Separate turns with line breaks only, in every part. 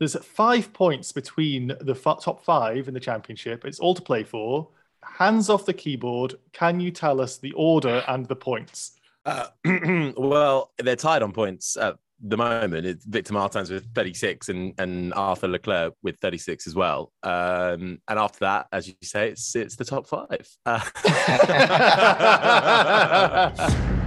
There's five points between the f- top five in the championship. It's all to play for. Hands off the keyboard. Can you tell us the order and the points?
Uh, well, they're tied on points at the moment. It's Victor Martins with 36 and, and Arthur Leclerc with 36 as well. Um, and after that, as you say, it's it's the top five. Uh-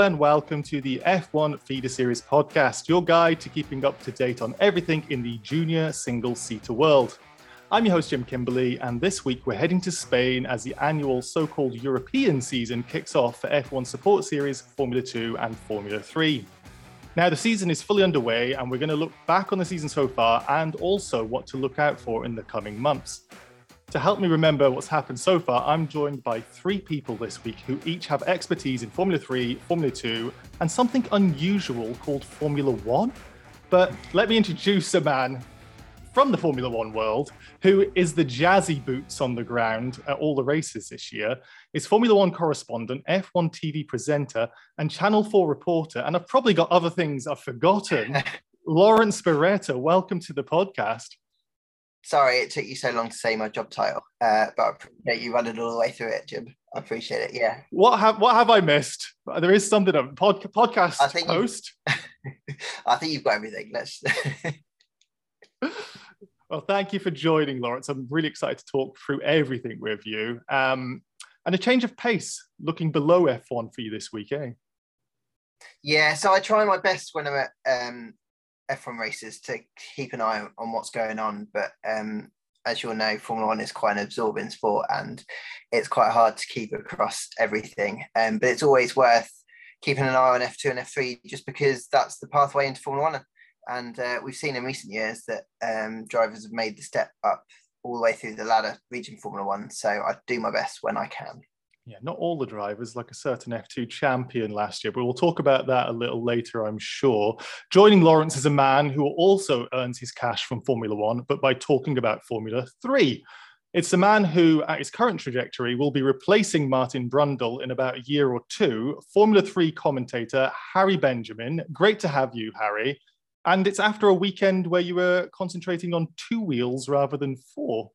And welcome to the F1 Feeder Series podcast, your guide to keeping up to date on everything in the junior single seater world. I'm your host, Jim Kimberley, and this week we're heading to Spain as the annual so called European season kicks off for F1 Support Series, Formula 2, and Formula 3. Now, the season is fully underway, and we're going to look back on the season so far and also what to look out for in the coming months. To help me remember what's happened so far, I'm joined by three people this week who each have expertise in Formula 3, Formula 2, and something unusual called Formula 1. But let me introduce a man from the Formula 1 world who is the jazzy boots on the ground at all the races this year. Is Formula 1 correspondent, F1 TV presenter, and Channel 4 reporter. And I've probably got other things I've forgotten. Lawrence Barretto, welcome to the podcast.
Sorry it took you so long to say my job title, uh, but I appreciate you running all the way through it, Jim. I appreciate it. Yeah.
What have what have I missed? There is something of pod, podcast I think host.
I think you've got everything. Let's.
well, thank you for joining, Lawrence. I'm really excited to talk through everything with you. Um, and a change of pace, looking below F1 for you this week, eh?
Yeah, so I try my best when I'm at um, F1 races to keep an eye on what's going on. But um, as you'll know, Formula One is quite an absorbing sport and it's quite hard to keep across everything. Um, but it's always worth keeping an eye on F2 and F3 just because that's the pathway into Formula One. And uh, we've seen in recent years that um, drivers have made the step up all the way through the ladder reaching Formula One. So I do my best when I can
yeah, not all the drivers, like a certain F2 champion last year, but we'll talk about that a little later, I'm sure. Joining Lawrence is a man who also earns his cash from Formula One, but by talking about Formula Three. It's the man who, at his current trajectory, will be replacing Martin Brundle in about a year or two. Formula Three commentator Harry Benjamin. Great to have you, Harry. And it's after a weekend where you were concentrating on two wheels rather than four.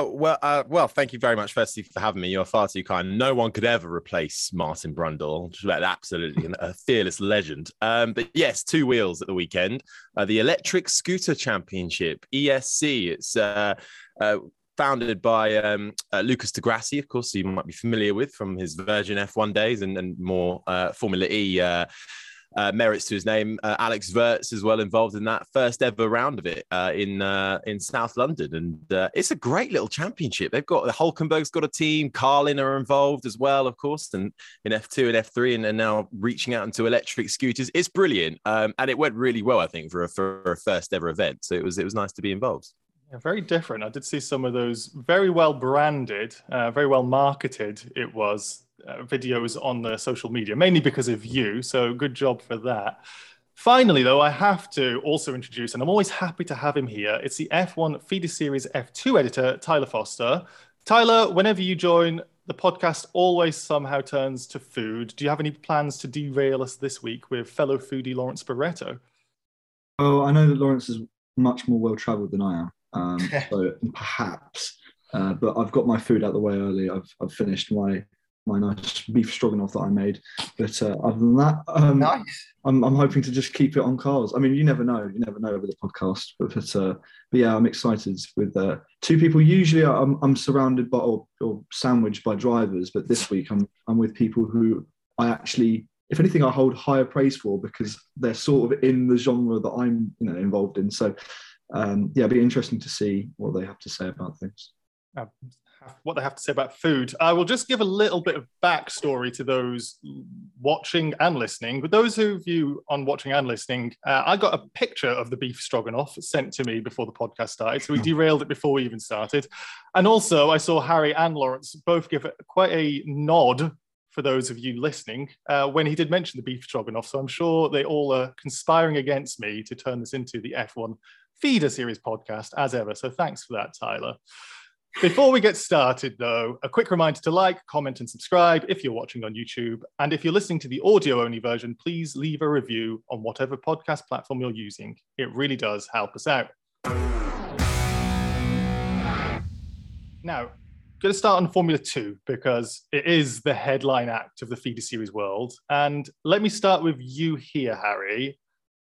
Oh, well, uh, well, thank you very much, firstly, for having me. You're far too kind. No one could ever replace Martin Brundle. Just absolutely a fearless legend. Um, but yes, two wheels at the weekend. Uh, the Electric Scooter Championship, ESC. It's uh, uh, founded by um, uh, Lucas di Grassi, of course, you might be familiar with from his Virgin F1 days and, and more uh, Formula E uh, merits to his name. Uh, Alex Wurz as well involved in that first ever round of it uh, in uh, in South London, and uh, it's a great little championship. They've got the Hulkenberg's got a team, Carlin are involved as well, of course, and in F two and F three, and, and now reaching out into electric scooters. It's brilliant, um, and it went really well, I think, for a, for a first ever event. So it was it was nice to be involved.
Yeah, very different. I did see some of those very well branded, uh, very well marketed. It was uh, videos on the social media, mainly because of you. So good job for that. Finally, though, I have to also introduce, and I'm always happy to have him here. It's the F1 Feeder Series F2 editor, Tyler Foster. Tyler, whenever you join, the podcast always somehow turns to food. Do you have any plans to derail us this week with fellow foodie Lawrence Barretto?
Oh, I know that Lawrence is much more well travelled than I am, um, so perhaps. Uh, but I've got my food out the way early. I've, I've finished my my nice beef stroganoff that I made. But uh, other than that, um, nice. I'm, I'm hoping to just keep it on cars. I mean, you never know. You never know over the podcast. But, but, uh, but yeah, I'm excited with uh, two people. Usually I'm, I'm surrounded by or, or sandwiched by drivers. But this week I'm, I'm with people who I actually, if anything, I hold higher praise for because they're sort of in the genre that I'm you know, involved in. So um, yeah, it'll be interesting to see what they have to say about things
what they have to say about food. I will just give a little bit of backstory to those watching and listening. But those of you on watching and listening, uh, I got a picture of the beef stroganoff sent to me before the podcast started. So we derailed it before we even started. And also, I saw Harry and Lawrence both give quite a nod for those of you listening uh, when he did mention the beef stroganoff. So I'm sure they all are conspiring against me to turn this into the F1 feeder series podcast as ever. So thanks for that, Tyler. Before we get started, though, a quick reminder to like, comment, and subscribe if you're watching on YouTube. And if you're listening to the audio only version, please leave a review on whatever podcast platform you're using. It really does help us out. Now, going to start on Formula Two because it is the headline act of the feeder series world. And let me start with you here, Harry.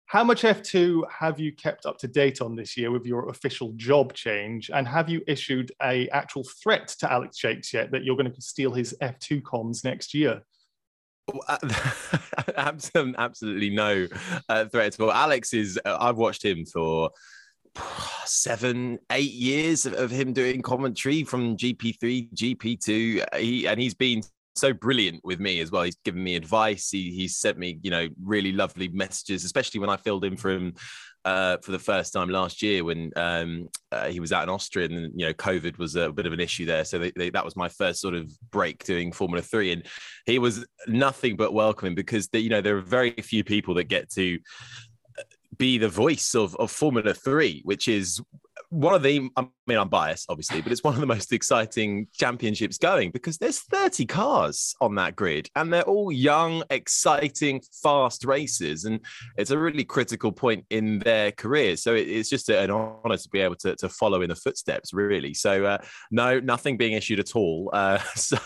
How much F2 have you kept up to date on this year with your official job change? And have you issued a actual threat to Alex Jacques yet that you're going to steal his F2 comms next year?
absolutely no uh, threat at all. Alex is, uh, I've watched him for seven, eight years of, of, him doing commentary from GP3, GP2. He, and he's been so brilliant with me as well. He's given me advice. He he's sent me, you know, really lovely messages, especially when I filled in for him uh, for the first time last year when um, uh, he was out in Austria and you know COVID was a bit of an issue there. So they, they, that was my first sort of break doing Formula Three, and he was nothing but welcoming because the, you know there are very few people that get to be the voice of, of Formula Three, which is one of the i mean i'm biased obviously but it's one of the most exciting championships going because there's 30 cars on that grid and they're all young exciting fast races and it's a really critical point in their careers so it's just an honor to be able to, to follow in the footsteps really. So uh, no nothing being issued at all. Uh, so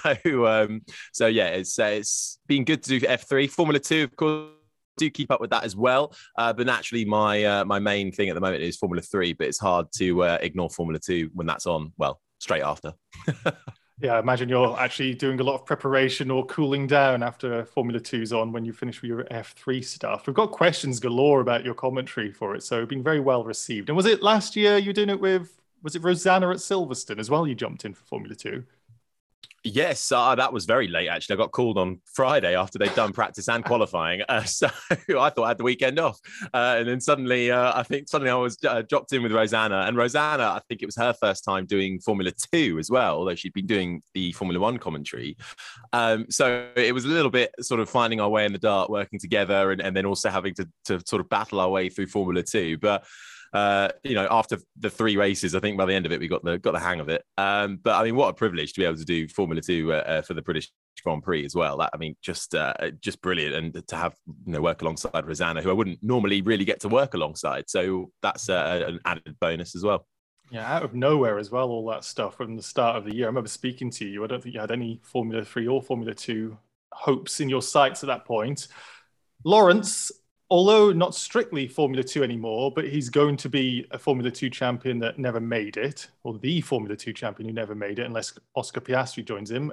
um, so yeah it's uh, it's been good to do f3 formula 2 of course do keep up with that as well. Uh, but naturally, my uh, my main thing at the moment is Formula Three, but it's hard to uh, ignore Formula Two when that's on. Well, straight after.
yeah, I imagine you're actually doing a lot of preparation or cooling down after Formula Two's on when you finish with your F3 stuff. We've got questions galore about your commentary for it, so been very well received. And was it last year you doing it with? Was it Rosanna at Silverstone as well? You jumped in for Formula Two.
Yes, uh, that was very late. Actually, I got called on Friday after they'd done practice and qualifying. Uh, so I thought I had the weekend off, uh, and then suddenly, uh, I think suddenly I was uh, dropped in with Rosanna, and Rosanna, I think it was her first time doing Formula Two as well, although she'd been doing the Formula One commentary. Um, so it was a little bit sort of finding our way in the dark, working together, and, and then also having to to sort of battle our way through Formula Two, but uh, you know, after the three races, I think by the end of it, we got the got the hang of it. Um, but I mean, what a privilege to be able to do Formula Two uh, uh, for the British Grand Prix as well. That I mean, just uh, just brilliant, and to have you know work alongside Rosanna, who I wouldn't normally really get to work alongside. So that's uh, an added bonus as well.
Yeah, out of nowhere as well, all that stuff from the start of the year. I remember speaking to you. I don't think you had any Formula Three or Formula Two hopes in your sights at that point. Lawrence, although not strictly Formula Two anymore, but he's going to be a Formula Two champion that never made it, or the Formula Two champion who never made it, unless Oscar Piastri joins him.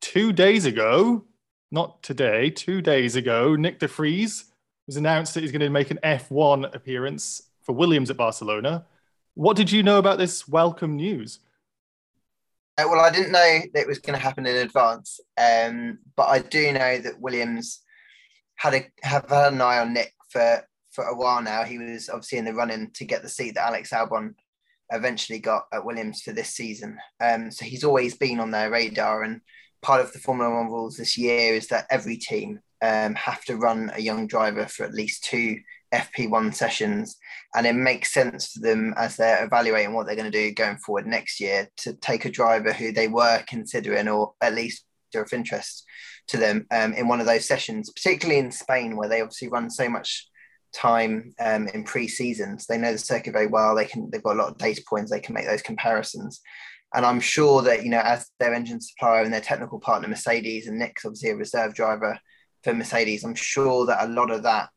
Two days ago, not today, two days ago, Nick de Vries was announced that he's going to make an F1 appearance for Williams at Barcelona. What did you know about this welcome news?
Uh, well, I didn't know that it was going to happen in advance, um, but I do know that Williams had a have had an eye on Nick for for a while now. He was obviously in the running to get the seat that Alex Albon eventually got at Williams for this season. Um, so he's always been on their radar. And part of the Formula One rules this year is that every team um, have to run a young driver for at least two FP1 sessions. And it makes sense for them as they're evaluating what they're going to do going forward next year to take a driver who they were considering or at least are of interest to them um, in one of those sessions, particularly in Spain, where they obviously run so much time um, in pre-seasons. They know the circuit very well. They can they've got a lot of data points. They can make those comparisons. And I'm sure that you know, as their engine supplier and their technical partner Mercedes, and Nick's obviously a reserve driver for Mercedes. I'm sure that a lot of that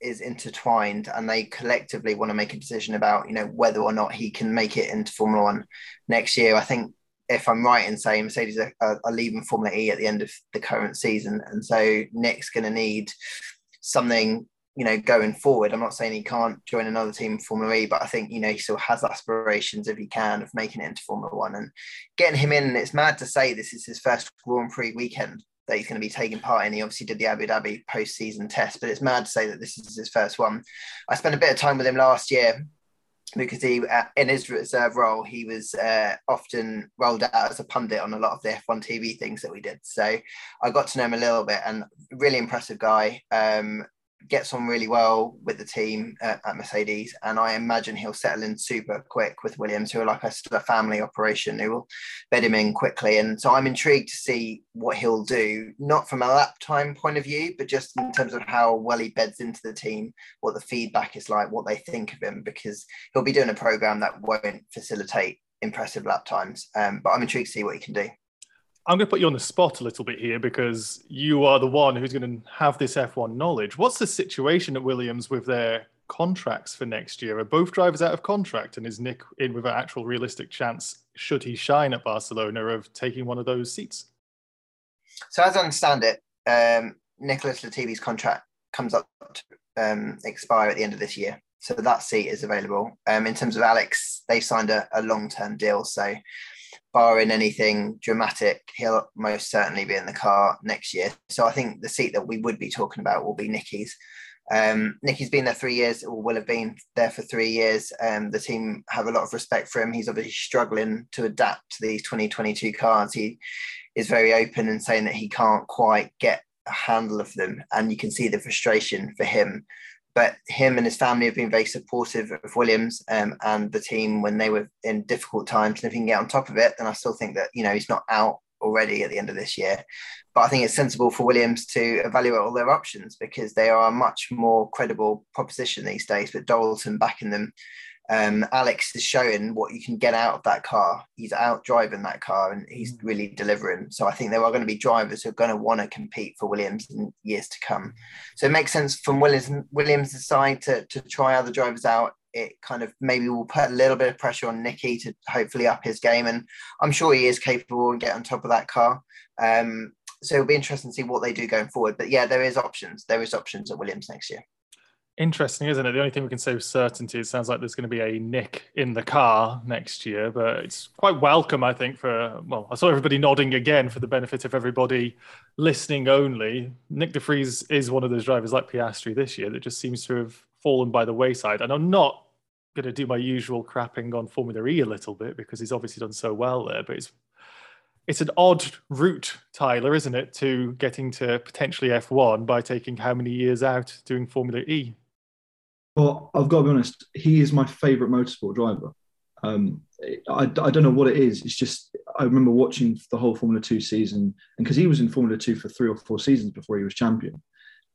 is intertwined, and they collectively want to make a decision about you know whether or not he can make it into Formula One next year. I think if I'm right in saying Mercedes are, are, leaving Formula E at the end of the current season, and so Nick's going to need something, you know, going forward. I'm not saying he can't join another team in Formula E, but I think you know he still has aspirations if he can of making it into Formula One and getting him in. It's mad to say this is his first Grand Prix weekend that he's going to be taking part in. He obviously did the Abu Dhabi post-season test, but it's mad to say that this is his first one. I spent a bit of time with him last year because he, uh, in his reserve role, he was uh, often rolled out as a pundit on a lot of the F1 TV things that we did. So I got to know him a little bit, and really impressive guy. Um, gets on really well with the team at, at, Mercedes, and I imagine he'll settle in super quick with Williams, who are like a, a family operation who will bed him in quickly. And so I'm intrigued to see what he'll do, not from a lap time point of view, but just in terms of how well he beds into the team, what the feedback is like, what they think of him, because he'll be doing a program that won't facilitate impressive lap times. Um, but I'm intrigued to see what he can do.
I'm going to put you on the spot a little bit here because you are the one who's going to have this F1 knowledge. What's the situation at Williams with their contracts for next year? Are both drivers out of contract? And is Nick in with an actual realistic chance, should he shine at Barcelona, of taking one of those seats?
So, as I understand it, um, Nicholas Latifi's contract comes up to um, expire at the end of this year. So that seat is available. Um, in terms of Alex, they signed a, a long term deal. So barring anything dramatic, he'll most certainly be in the car next year. So I think the seat that we would be talking about will be Nicky's. Um, Nicky's been there three years, or will have been there for three years. Um, the team have a lot of respect for him. He's obviously struggling to adapt to these 2022 cars. He is very open and saying that he can't quite get a handle of them, and you can see the frustration for him but him and his family have been very supportive of Williams um, and the team when they were in difficult times. And if he can get on top of it, then I still think that you know he's not out already at the end of this year. But I think it's sensible for Williams to evaluate all their options because they are a much more credible proposition these days. With Dorilton backing them um, Alex is showing what you can get out of that car. He's out driving that car and he's mm. really delivering. So I think there are going to be drivers who are going to want to compete for Williams in years to come. So it makes sense from Williams Williams' side to, to try other drivers out. It kind of maybe will put a little bit of pressure on Nicky to hopefully up his game. And I'm sure he is capable and get on top of that car. Um, so it'll be interesting to see what they do going forward. But yeah, there is options. There is options at Williams next year
interesting, isn't it? The only thing we can say with certainty, it sounds like there's going to be a nick in the car next year, but it's quite welcome, I think, for, well, I saw everybody nodding again for the benefit of everybody listening only. Nick de Vries is one of those drivers like Piastri this year that just seems to have fallen by the wayside. And I'm not going to do my usual crapping on Formula E a little bit because he's obviously done so well there, but it's it's an odd route, Tyler, isn't it, to getting to potentially F1 by taking how many years out doing Formula E?
Well, I've got to be honest. He is my favourite motorsport driver. Um, I, I don't know what it is. It's just I remember watching the whole Formula Two season, and because he was in Formula Two for three or four seasons before he was champion,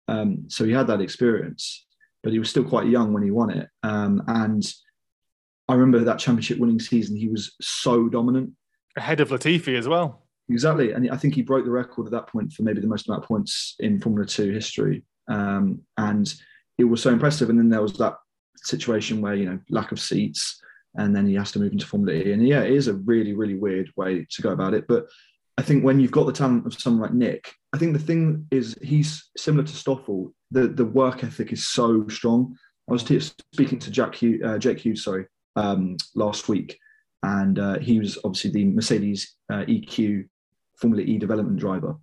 um, so he had that experience. But he was still quite young when he won it, um, and I remember that championship winning season. He was so dominant,
ahead of Latifi as well.
Exactly, and I think he broke the record at that point for maybe the most amount of points in Formula Two history. Um, and it was so impressive. And then there was that situation where, you know, lack of seats, and then he has to move into Formula E. And yeah, it is a really, really weird way to go about it. But I think when you've got the talent of someone like Nick, I think the thing is he's similar to Stoffel. The the work ethic is so strong. I was t- speaking to Jack Hughes, uh, Jake Hughes, sorry, um, last week, and uh, he was obviously the Mercedes uh, EQ Formula E development driver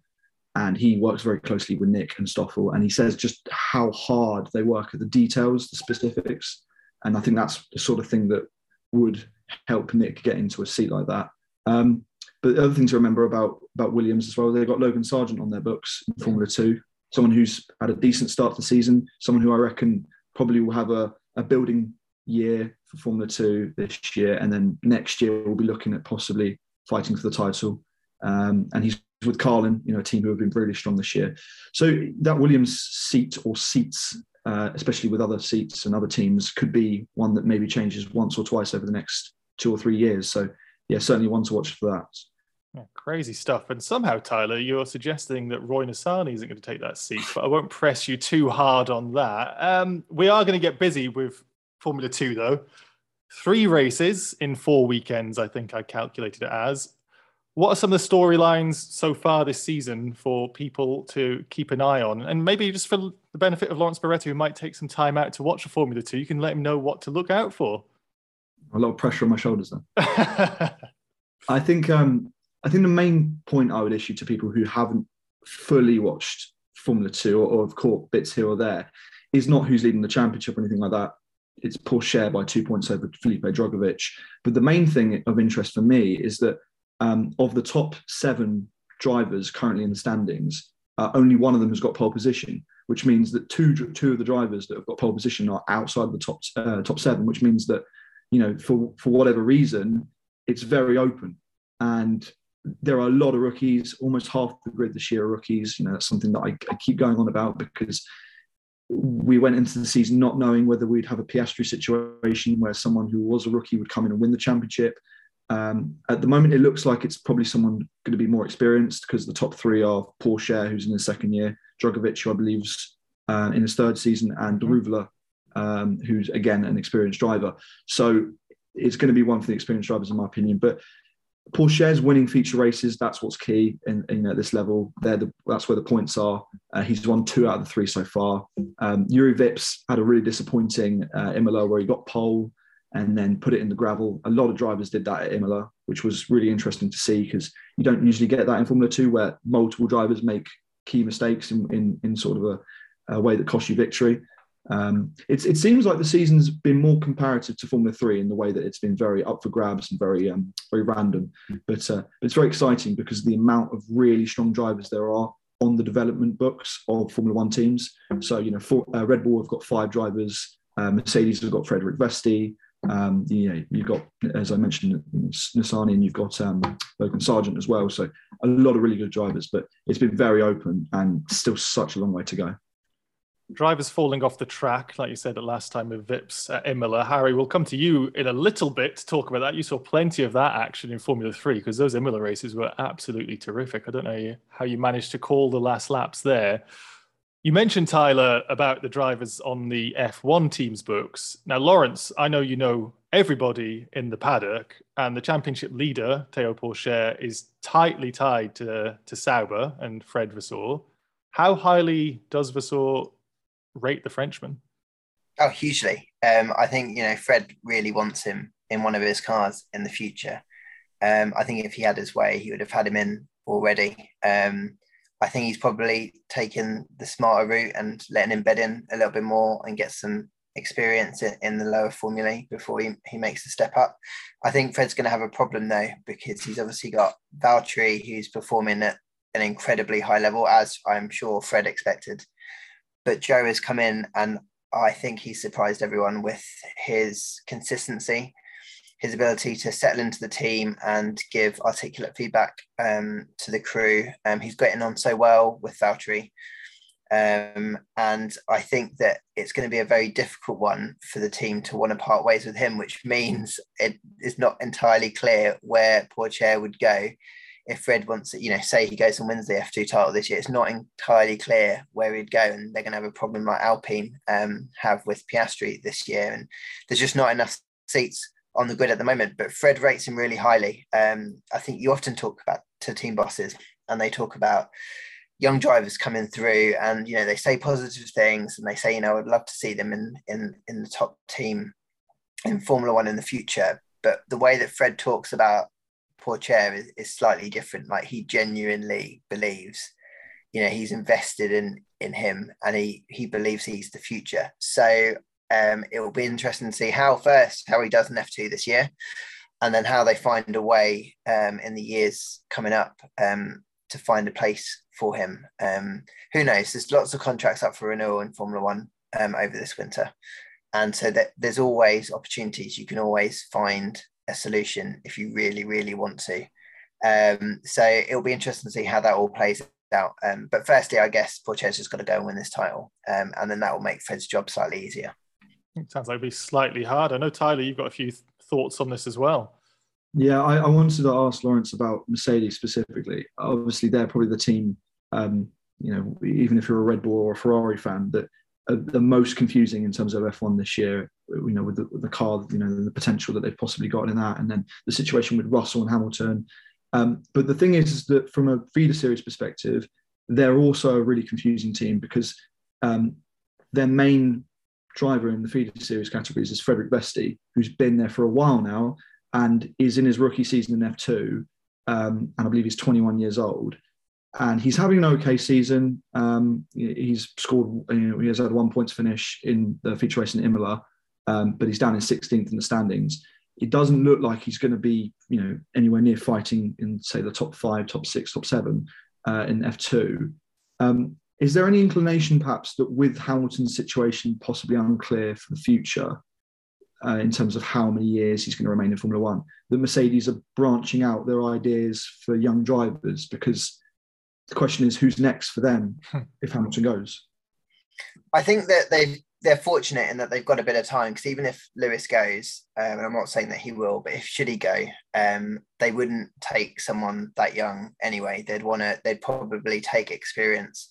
and he works very closely with Nick and Stoffel, and he says just how hard they work at the details, the specifics, and I think that's the sort of thing that would help Nick get into a seat like that. Um, but the other thing to remember about about Williams as well, they've got Logan Sargent on their books in Formula Two, someone who's had a decent start to the season, someone who I reckon probably will have a, a building year for Formula Two this year, and then next year we'll be looking at possibly fighting for the title. Um, and he's with Carlin, you know, a team who have been really strong this year. So that Williams seat or seats, uh, especially with other seats and other teams, could be one that maybe changes once or twice over the next two or three years. So yeah, certainly one to watch for that.
Yeah, crazy stuff. And somehow, Tyler, you're suggesting that Roy Nissany isn't going to take that seat, but I won't press you too hard on that. Um, we are going to get busy with Formula Two, though. Three races in four weekends, I think I calculated it as what are some of the storylines so far this season for people to keep an eye on? And maybe just for the benefit of Lawrence Barretto, who might take some time out to watch a Formula Two, you can let him know what to look out for.
A lot of pressure on my shoulders then. I think um, I think the main point I would issue to people who haven't fully watched Formula Two or, or have caught bits here or there is not who's leading the championship or anything like that. it's Pourchaire by two points over Felipe Drugovich. But the main thing of interest for me is that um, of the top seven drivers currently in the standings, uh, only one of them has got pole position, which means that two two of the drivers that have got pole position are outside the top uh, top seven, which means that you know for for whatever reason it's very open and there are a lot of rookies almost half the grid this year are rookies you know that's something that I, I keep going on about because we went into the season not knowing whether we'd have a Piastri situation where someone who was a rookie would come in and win the championship. Um, at the moment, it looks like it's probably someone going to be more experienced because the top three are Pourchaire, who's in his second year, Drugovich, who I believe is uh, in his third season, and Daruvala, um, who's again an experienced driver. So it's going to be one for the experienced drivers, in my opinion. But Pourchaire's winning feature races. That's what's key. You know, at this level, there the, that's where the points are. Uh, he's won two out of the three so far. Um, Jüri Vips had a really disappointing uh, Imola where he got pole and then put it in the gravel. A lot of drivers did that at Imola, which was really interesting to see because you don't usually get that in Formula Two where multiple drivers make key mistakes in, in, in sort of a, a way that costs you victory. Um, it seems like the season's been more comparative to Formula Three in the way that it's been very up for grabs and very um, very random. But uh, it's very exciting because the amount of really strong drivers there are on the development books of Formula One teams. So you know, for, uh, Red Bull have got five drivers. Uh, Mercedes have got Frederik Vesti. Um, you know, you've got, as I mentioned, Nissany, and you've got um, Logan Sargent as well. So a lot of really good drivers, but it's been very open and still such a long way to go
drivers falling off the track, like you said the last time with Vips at Imola. Harry, we'll come to you in a little bit to talk about that. You saw plenty of that action in Formula Three because those Imola races were absolutely terrific. I don't know how you managed to call the last laps there. You mentioned Tyler about the drivers on the F1 team's books. Now, Lawrence, I know you know everybody in the paddock, and the championship leader, Theo Pourchaire, is tightly tied to, to Sauber and Fred Vasseur. How highly does Vasseur rate the Frenchman?
Oh, hugely. Um, I think you know Fred really wants him in one of his cars in the future. Um, I think if he had his way, he would have had him in already. Um, I think he's probably taken the smarter route and letting him bed in a little bit more and get some experience in, in the lower formulae before he, he makes the step up. I think Fred's going to have a problem though because he's obviously got Valtteri who's performing at an incredibly high level, as I'm sure Fred expected. But Zhou has come in and I think he surprised everyone with his consistency, his ability to settle into the team and give articulate feedback um, to the crew. Um, he's getting on so well with Valtteri. Um, and I think that it's going to be a very difficult one for the team to want to part ways with him, which means it is not entirely clear where Pourchaire would go if Fred wants to, you know, say he goes and wins the F2 title this year, it's not entirely clear where he'd go. And they're going to have a problem like Alpine um, have with Piastri this year. And there's just not enough seats on the grid at the moment. But Fred rates him really highly. Um, I think you often talk about to team bosses and they talk about young drivers coming through and, you know, they say positive things and they say, you know, I'd love to see them in, in, in the top team in Formula One in the future. But the way that Fred talks about Pourchaire is, is slightly different. Like he genuinely believes, you know, he's invested in in him and he he believes he's the future. So um, it will be interesting to see how first how he does in F2 this year, and then how they find a way um, in the years coming up um, to find a place for him. Um, who knows? There's lots of contracts up for renewal in Formula One um, over this winter, and so that there's always opportunities. You can always find a solution if you really, really want to. Um, so it'll be interesting to see how that all plays out. But firstly, I guess Pourchaire's just got to go and win this title, and then that will make Fred's job slightly easier.
It sounds like it'll be slightly hard. I know Tyler, you've got a few th- thoughts on this as well.
Yeah, I, I, wanted to ask Lawrence about Mercedes specifically. Obviously, they're probably the team. Um, you know, even if you're a Red Bull or a Ferrari fan, that are the most confusing in terms of F1 this year. You know, with the, with the car, you know, the potential that they've possibly got in that, and then the situation with Russell and Hamilton. Um, but the thing is, is that from a feeder series perspective, they're also a really confusing team because um, their main driver in the feeder series categories is Frederik Vesti, who's been there for a while now and is in his rookie season in F2, um, and I believe he's 21 years old and he's having an okay season. Um, he's scored, you know, he has had one points finish in the feature race in Imola. um, but he's down in 16th in the standings. It doesn't look like he's going to be, you know, anywhere near fighting in say the top five, top six, top seven uh, in F2. Um, is there any inclination, perhaps, that with Hamilton's situation possibly unclear for the future, uh, in terms of how many years he's going to remain in Formula One, that Mercedes are branching out their ideas for young drivers? Because the question is, who's next for them hmm. if Hamilton goes?
I think that they they're fortunate in that they've got a bit of time because even if Lewis goes, um, and I'm not saying that he will, but if should he go, um, they wouldn't take someone that young anyway. They'd want to. They'd probably take experience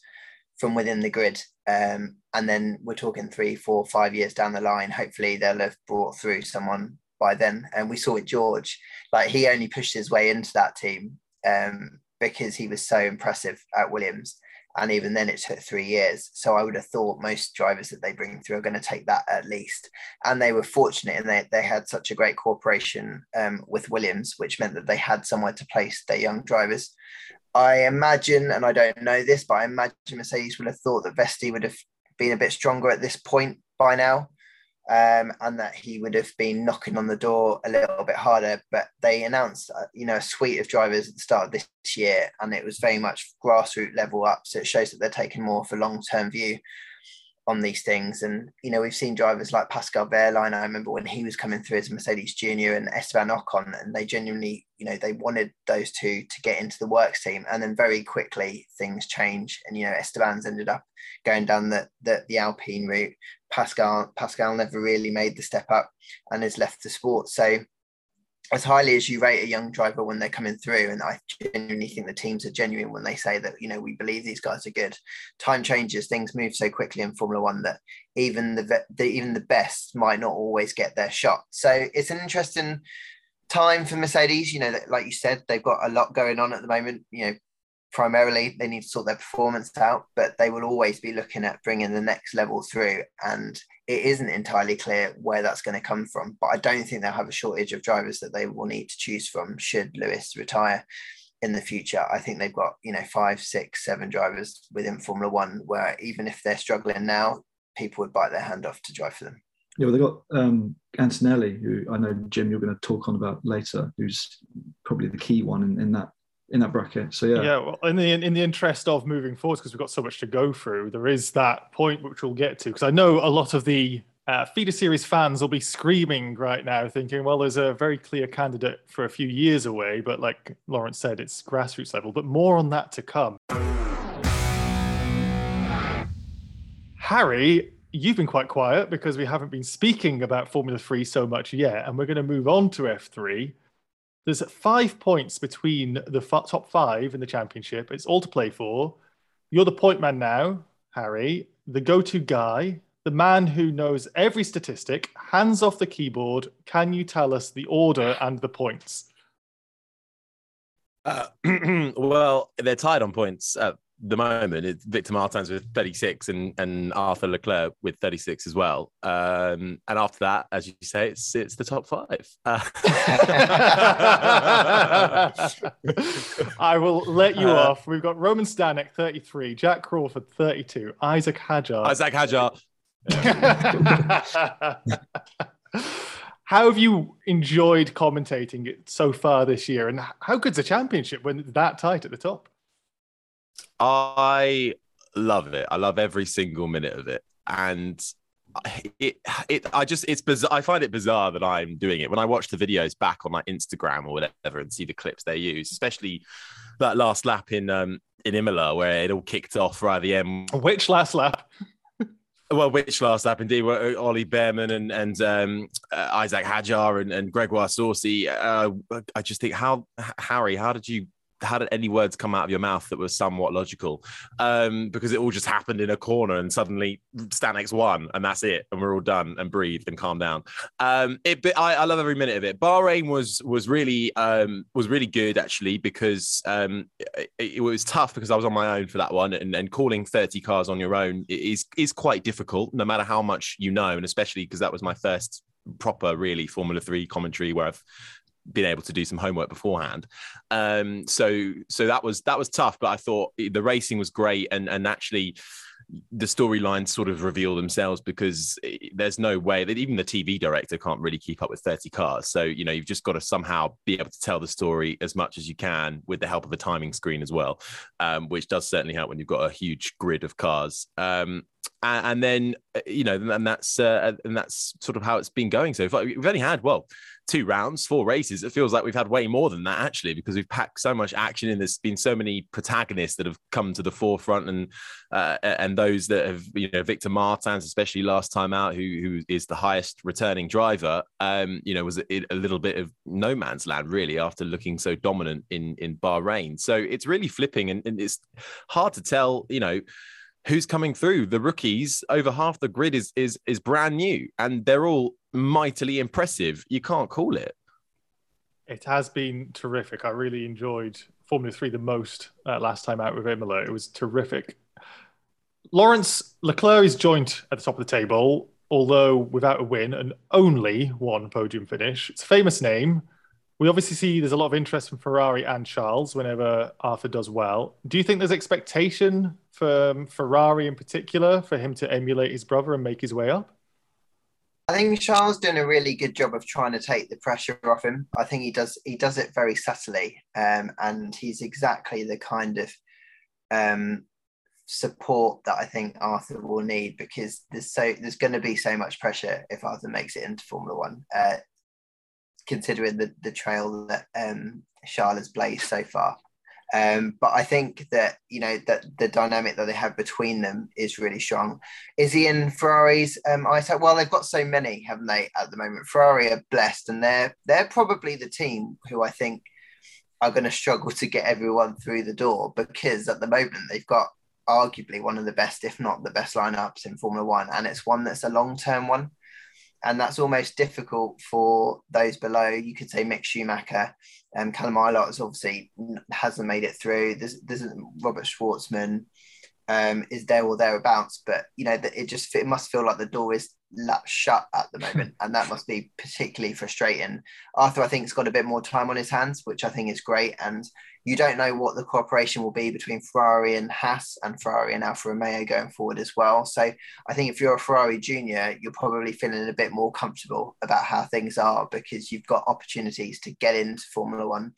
from within the grid. Um, and then we're talking three, four, five years down the line. Hopefully, they'll have brought through someone by then. And we saw it, George, like he only pushed his way into that team um, because he was so impressive at Williams. And even then, it took three years. So I would have thought most drivers that they bring through are going to take that at least. And they were fortunate in that they had such a great cooperation um, with Williams, which meant that they had somewhere to place their young drivers. I imagine, and I don't know this, but I imagine Mercedes would have thought that Vesti would have been a bit stronger at this point by now, um, and that he would have been knocking on the door a little bit harder. But they announced, uh, you know, a suite of drivers at the start of this year, and it was very much grassroots level up. So it shows that they're taking more of a long term view on these things. And, you know, we've seen drivers like Pascal Wehrlein. I remember when he was coming through as a Mercedes Junior and Esteban Ocon, and they genuinely, you know, they wanted those two to get into the works team. And then very quickly things change. And, you know, Esteban's ended up going down the, the, the Alpine route. Pascal, Pascal never really made the step up and has left the sport. So as highly as you rate a young driver when they're coming through, and I genuinely think the teams are genuine when they say that you know we believe these guys are good. Time changes, things move so quickly in Formula One that even the, the even the best might not always get their shot. So it's an interesting time for Mercedes. You know, like you said, they've got a lot going on at the moment. You know, primarily they need to sort their performance out, but they will always be looking at bringing the next level through. And it isn't entirely clear where that's going to come from. But I don't think they'll have a shortage of drivers that they will need to choose from should Lewis retire in the future. I think they've got, you know, five, six, seven drivers within Formula One where even if they're struggling now, people would bite their hand off to drive for them.
Yeah, well, they've got um, Antonelli, who I know, Jim, you're going to talk on about later, who's probably the key one in, in that in that bracket. So yeah,
yeah. Well, in the in the interest of moving forward, because we've got so much to go through, there is that point which we'll get to. Because I know a lot of the uh, feeder series fans will be screaming right now, thinking, "Well, there's a very clear candidate for a few years away," but like Lawrence said, it's grassroots level. But more on that to come. Harry, you've been quite quiet because we haven't been speaking about Formula Three so much yet, and we're going to move on to F3. There's five points between the f- top five in the championship. It's all to play for. You're the point man now, Harry, the go to guy, the man who knows every statistic, hands off the keyboard. Can you tell us the order and the points?
Uh, well, they're tied on points at the moment, it's Victor Martins with 36 and, and Arthur Leclerc with 36 as well. Um, and after that, as you say, it's it's the top five. Uh,
I will let you uh, off. We've got Roman Stanek 33, Jack Crawford 32, Isack Hadjar.
Isack Hadjar.
how have you enjoyed commentating it so far this year? And how good's a championship when it's that tight at the top?
I love it. I love every single minute of it. And it it I just it's bizarre. I find it bizarre that I'm doing it when I watch the videos back on my Instagram or whatever and see the clips they use, especially that last lap in um in Imola where it all kicked off right at the end.
Which last lap?
well, which last lap indeed? Were uh, Ollie Bearman and and um, uh, Isack Hadjar and, and Gregoire Saucy. Uh, I just think how Harry, how did you how did any words come out of your mouth that were somewhat logical? Um, because it all just happened in a corner and suddenly Stanek's won and that's it. And we're all done and breathed and calm down. Um, it, I, I, love every minute of it. Bahrain was, was really, um, was really good actually, because, um, it, it, was tough because I was on my own for that one and, and calling 30 cars on your own is, is quite difficult no matter how much you know. And especially because that was my first proper really Formula Three commentary where I've been able to do some homework beforehand. Um, so so that was that was tough, but I thought the racing was great, and and actually the storylines sort of reveal themselves because there's no way that even the TV director can't really keep up with 30 cars. So, you know, you've just got to somehow be able to tell the story as much as you can with the help of a timing screen as well, um, which does certainly help when you've got a huge grid of cars. Um, and, then uh, you know, and that's uh, and that's sort of how it's been going so far. We've only had well two rounds, four races. It feels like we've had way more than that actually, because we've packed so much action in. There's been so many protagonists that have come to the forefront, and uh, and those that have, you know, Victor Martins, especially last time out, who who is the highest returning driver, um, you know, was a, a little bit of no man's land really after looking so dominant in in Bahrain. So it's really flipping, and, and it's hard to tell, you know who's coming through. The rookies, over half the grid is is is brand new, and they're all mightily impressive. You can't call it.
It has been terrific. I really enjoyed Formula Three the most uh, last time out with Imola. It was terrific. Lawrence Leclerc is joint at the top of the table, although without a win and only one podium finish. It's a famous name. We obviously see there's a lot of interest from Ferrari and Charles whenever Arthur does well. Do you think there's expectation for um, Ferrari in particular for him to emulate his brother and make his way up?
I think Charles doing a really good job of trying to take the pressure off him. I think he does he does it very subtly, um, and he's exactly the kind of um, support that I think Arthur will need because there's so there's going to be so much pressure if Arthur makes it into Formula One, uh, considering the the trail that um, Charles has blazed so far. Um, but I think that you know that the dynamic that they have between them is really strong. Is he in Ferrari's um, eyesight? Well, they've got so many, haven't they, at the moment? Ferrari are blessed, and they're they're probably the team who I think are going to struggle to get everyone through the door because at the moment they've got arguably one of the best, if not the best, lineups in Formula One, and it's one that's a long term one and that's almost difficult for those below. You could say Mick Schumacher, um, Callum Ilott obviously hasn't made it through. There's, there's Robert Shwartzman um, is there or thereabouts, but you know it just it must feel like the door is shut at the moment, and that must be particularly frustrating. Arthur, I think, has got a bit more time on his hands, which I think is great, and you don't know what the cooperation will be between Ferrari and Haas and Ferrari and Alfa Romeo going forward as well. So I think if you're a Ferrari junior, you're probably feeling a bit more comfortable about how things are because you've got opportunities to get into Formula One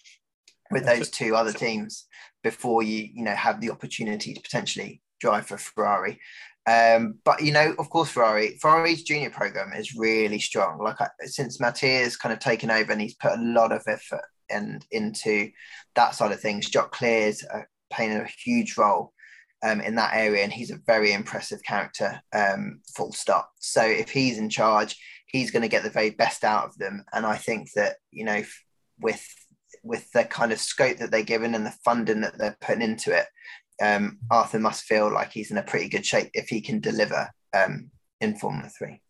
with those two other teams before you you know have the opportunity to potentially drive for Ferrari. Um, but you know, of course, Ferrari Ferrari's junior program is really strong. Like I, since Mattia's kind of taken over and he's put a lot of effort and into that side of things. Jock Clear's uh, playing a huge role um, in that area, and he's a very impressive character. Um, full stop. So if he's in charge, he's going to get the very best out of them. And I think that you know, with with the kind of scope that they're given and the funding that they're putting into it, um, Arthur must feel like he's in a pretty good shape if he can deliver um, in Formula Three.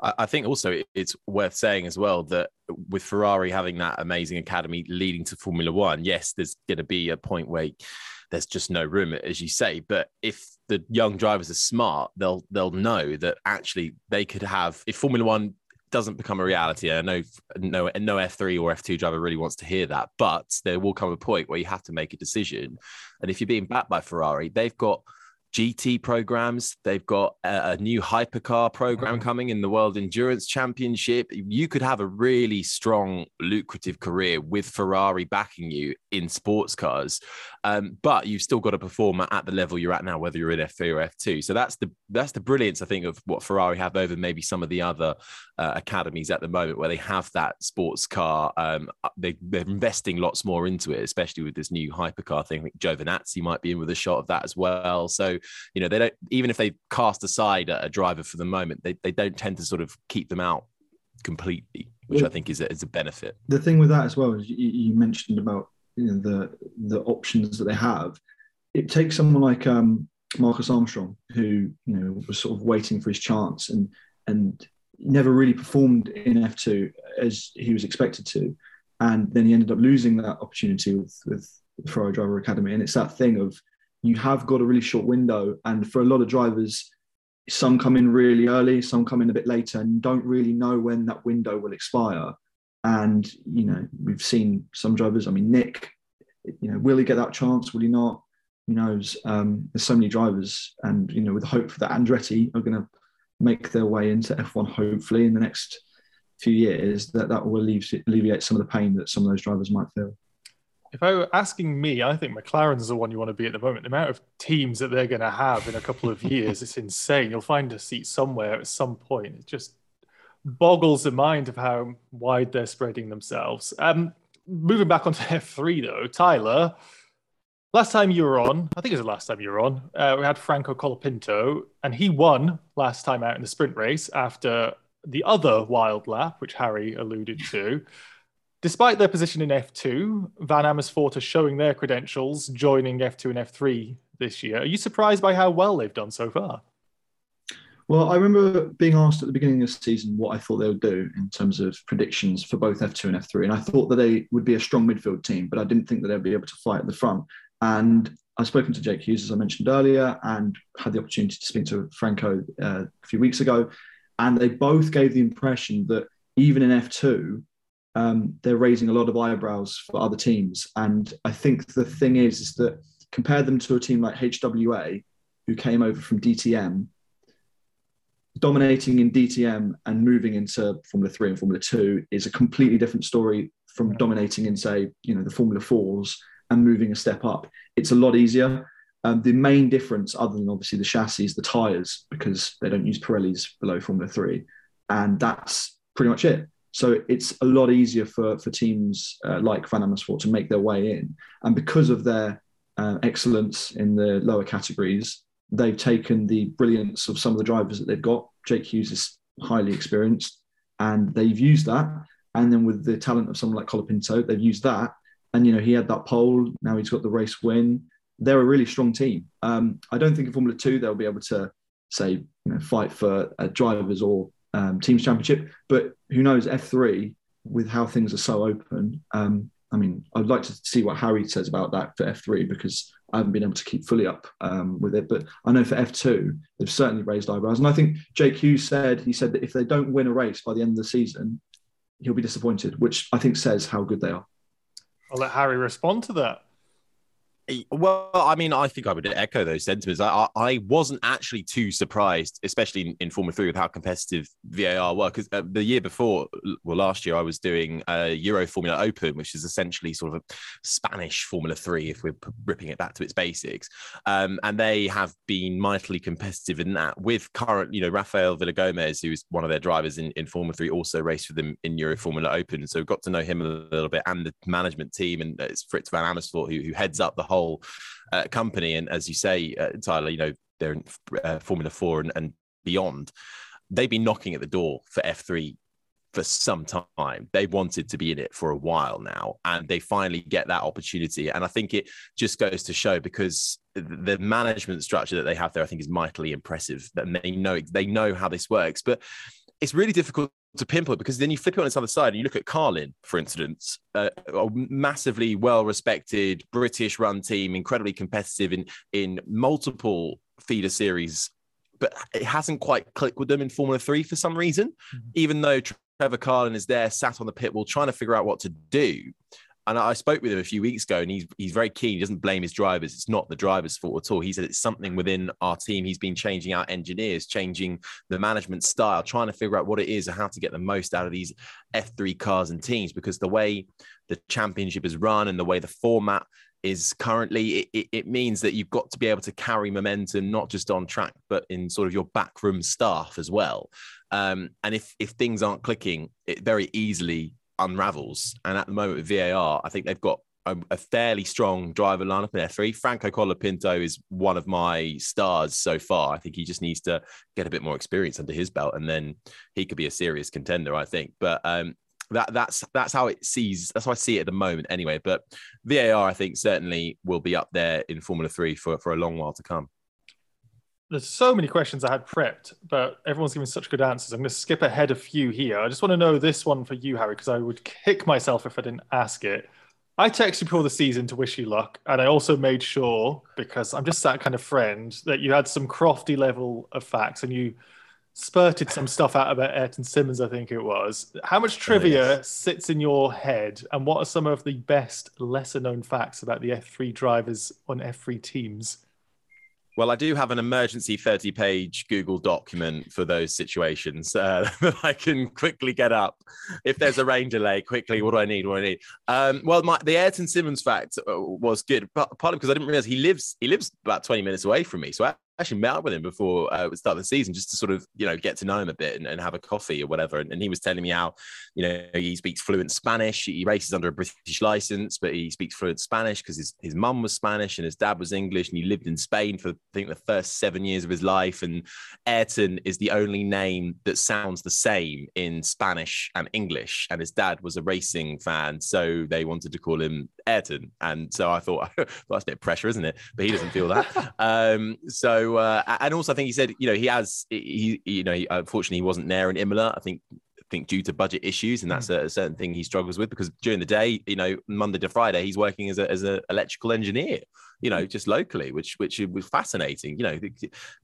I think also it's worth saying as well that with Ferrari having that amazing academy leading to Formula One, yes, there's going to be a point where there's just no room, as you say. But if the young drivers are smart, they'll they'll know that actually they could have if Formula One doesn't become a reality. I know no no F3 or F2 driver really wants to hear that, but there will come a point where you have to make a decision. And if you're being backed by Ferrari, they've got GT programs. They've got a, a, new hypercar program mm-hmm. coming in the World Endurance Championship. You could have a really strong, lucrative career with Ferrari backing you in sports cars, um, but you've still got to perform at the level you're at now, whether you're in F3 or F2. So that's the that's the brilliance, I think, of what Ferrari have over maybe some of the other uh, academies at the moment, where they have that sports car. Um, they, are investing lots more into it, especially with this new hypercar thing. I think Giovinazzi might be in with a shot of that as well. So you know, they don't even if they cast aside a, driver for the moment, they, they don't tend to sort of keep them out completely, which well, I think is a, is a benefit.
The thing with that as well is you, you mentioned about you know, the the options that they have. It takes someone like um, Marcus Armstrong, who you know was sort of waiting for his chance and and never really performed in F2 as he was expected to, and then he ended up losing that opportunity with with the Ferrari Driver Academy. And it's that thing of you have got a really short window. And for a lot of drivers, some come in really early, some come in a bit later, and don't really know when that window will expire. And you know, we've seen some drivers. I mean, Nick, you know, will he get that chance? Will he not? who knows? Um, there's so many drivers, and you know, with the hope that Andretti are going to make their way into F1 hopefully in the next few years, that that will alleviate, alleviate some of the pain that some of those drivers might feel.
If I were asking me, I think McLaren's the one you want to be at the moment. The amount of teams that they're going to have in a couple of years, it's insane. You'll find a seat somewhere at some point. It just boggles the mind of how wide they're spreading themselves. Um, moving back onto F3 though, Tyler, last time you were on, I think it was the last time you were on, uh, we had Franco Colapinto, and he won last time out in the sprint race after the other wild lap, which Harry alluded to. Despite their position in F2, Van Amersfoort are showing their credentials, joining F2 and F3 this year. Are you surprised by how well they've done so far?
Well, I remember being asked at the beginning of the season what I thought they would do in terms of predictions for both F2 and F3. And I thought that they would be a strong midfield team, but I didn't think that they'd be able to fight at the front. And I've spoken to Jake Hughes, as I mentioned earlier, and had the opportunity to speak to Franco uh, a few weeks ago. And they both gave the impression that even in F2, um, they're raising a lot of eyebrows for other teams. And I think the thing is, is that compare them to a team like HWA, who came over from DTM, dominating in DTM and moving into Formula Three and Formula Two is a completely different story from dominating in, say, you know, the Formula Fours and moving a step up. It's a lot easier. Um, the main difference, other than obviously the chassis, is the tyres because they don't use Pirellis below Formula Three, and that's pretty much it. So it's a lot easier for, for teams uh, like Van Amersfoort to make their way in. And because of their uh, excellence in the lower categories, they've taken the brilliance of some of the drivers that they've got. Jake Hughes is highly experienced, and they've used that. And then with the talent of someone like Colapinto, they've used that. And you know, he had that pole. Now he's got the race win. They're a really strong team. Um, I don't think in Formula Two they'll be able to say you know fight for uh, drivers or um, teams championship. But who knows? F3 with how things are so open. Um, I mean, I'd like to see what Harry says about that for F3 because I haven't been able to keep fully up um, with it. But I know for F2, they've certainly raised eyebrows. And I think Jake Hughes said, he said that if they don't win a race by the end of the season, he'll be disappointed, which I think says how good they are.
I'll let Harry respond to that.
Well, I mean, I think I would echo those sentiments. I, I wasn't actually too surprised, especially in, in Formula Three, with how competitive VAR were. Because uh, the year before, well, last year, I was doing a Euro Formula Open, which is essentially sort of a Spanish Formula Three, if we're ripping it back to its basics. Um, and they have been mightily competitive in that. With current, you know, Rafael Villagomez, who's one of their drivers in, in Formula Three, also raced with them in Euro Formula Open. So got to know him a little bit, and the management team, and it's Frits Van Amersfoort who, who heads up the whole whole uh, company. And as you say, uh, Tyler, you know, they're in uh, Formula Four and, and beyond. They've been knocking at the door for F3 for some time. They wanted to be in it for a while now, and they finally get that opportunity. And I think it just goes to show because the management structure that they have there, I think, is mightily impressive. That they know they know how this works, but it's really difficult to pinpoint because then you flip it on its other side and you look at Carlin, for instance, uh, a massively well-respected British-run team, incredibly competitive in in multiple feeder series, but it hasn't quite clicked with them in Formula Three for some reason. Mm-hmm. Even though Trevor Carlin is there, sat on the pit wall, trying to figure out what to do. And I spoke with him a few weeks ago, and he's he's very keen. He doesn't blame his drivers. It's not the drivers' fault at all. He said it's something within our team. He's been changing our engineers, changing the management style, trying to figure out what it is and how to get the most out of these F3 cars and teams. Because the way the championship is run and the way the format is currently, it, it, it means that you've got to be able to carry momentum, not just on track, but in sort of your backroom staff as well. Um, and if if things aren't clicking, it very easily unravels. And at the moment with VAR, I think they've got a, a fairly strong driver lineup in F3. Franco Colapinto is one of my stars so far. I think he just needs to get a bit more experience under his belt, and then he could be a serious contender. I think, but um, that that's that's how it sees. That's how I see it at the moment, anyway. But VAR, I think, certainly will be up there in Formula Three for for a long while to come
there's so many questions I had prepped, but everyone's giving such good answers. I'm going to skip ahead a few here. I just want to know this one for you, Harry, because I would kick myself if I didn't ask it. I texted you before the season to wish you luck, and I also made sure because I'm just that kind of friend that you had some crofty level of facts, and you spurted some stuff out about Ayrton Simmons, I think it was. How much oh, trivia oh, yes. sits in your head, and what are some of the best lesser known facts about the F3 drivers on F3 teams?
Well, I do have an emergency 30 page Google document for those situations uh, that I can quickly get up. If there's a rain delay, quickly, what do I need? What do I need? Um, well, my, the Ayrton Simmons fact uh, was good, partly because I didn't realize he lives he lives about 20 minutes away from me. So actually met up with him before uh, start of the season just to sort of you know get to know him a bit and, and have a coffee or whatever. And, and, he was telling me how you know he speaks fluent spanish. He races under a british license but he speaks fluent spanish because his, his mum was spanish and his dad was english and he lived in spain for i think the first seven years of his life. And ayrton is the only name that sounds the same in spanish and english. And his dad was a racing fan so they wanted to call him ayrton. And so i thought well, that's a bit of pressure isn't it? But he doesn't feel that. Um, so uh, and also I think he said, you know, he has, he, you know, he, unfortunately he wasn't there in Imola. I think, I think due to budget issues, and that's mm. a, certain thing he struggles with because during the day, you know, Monday to Friday, he's working as a as an electrical engineer, you know, mm. just locally, which which was fascinating. You know, the,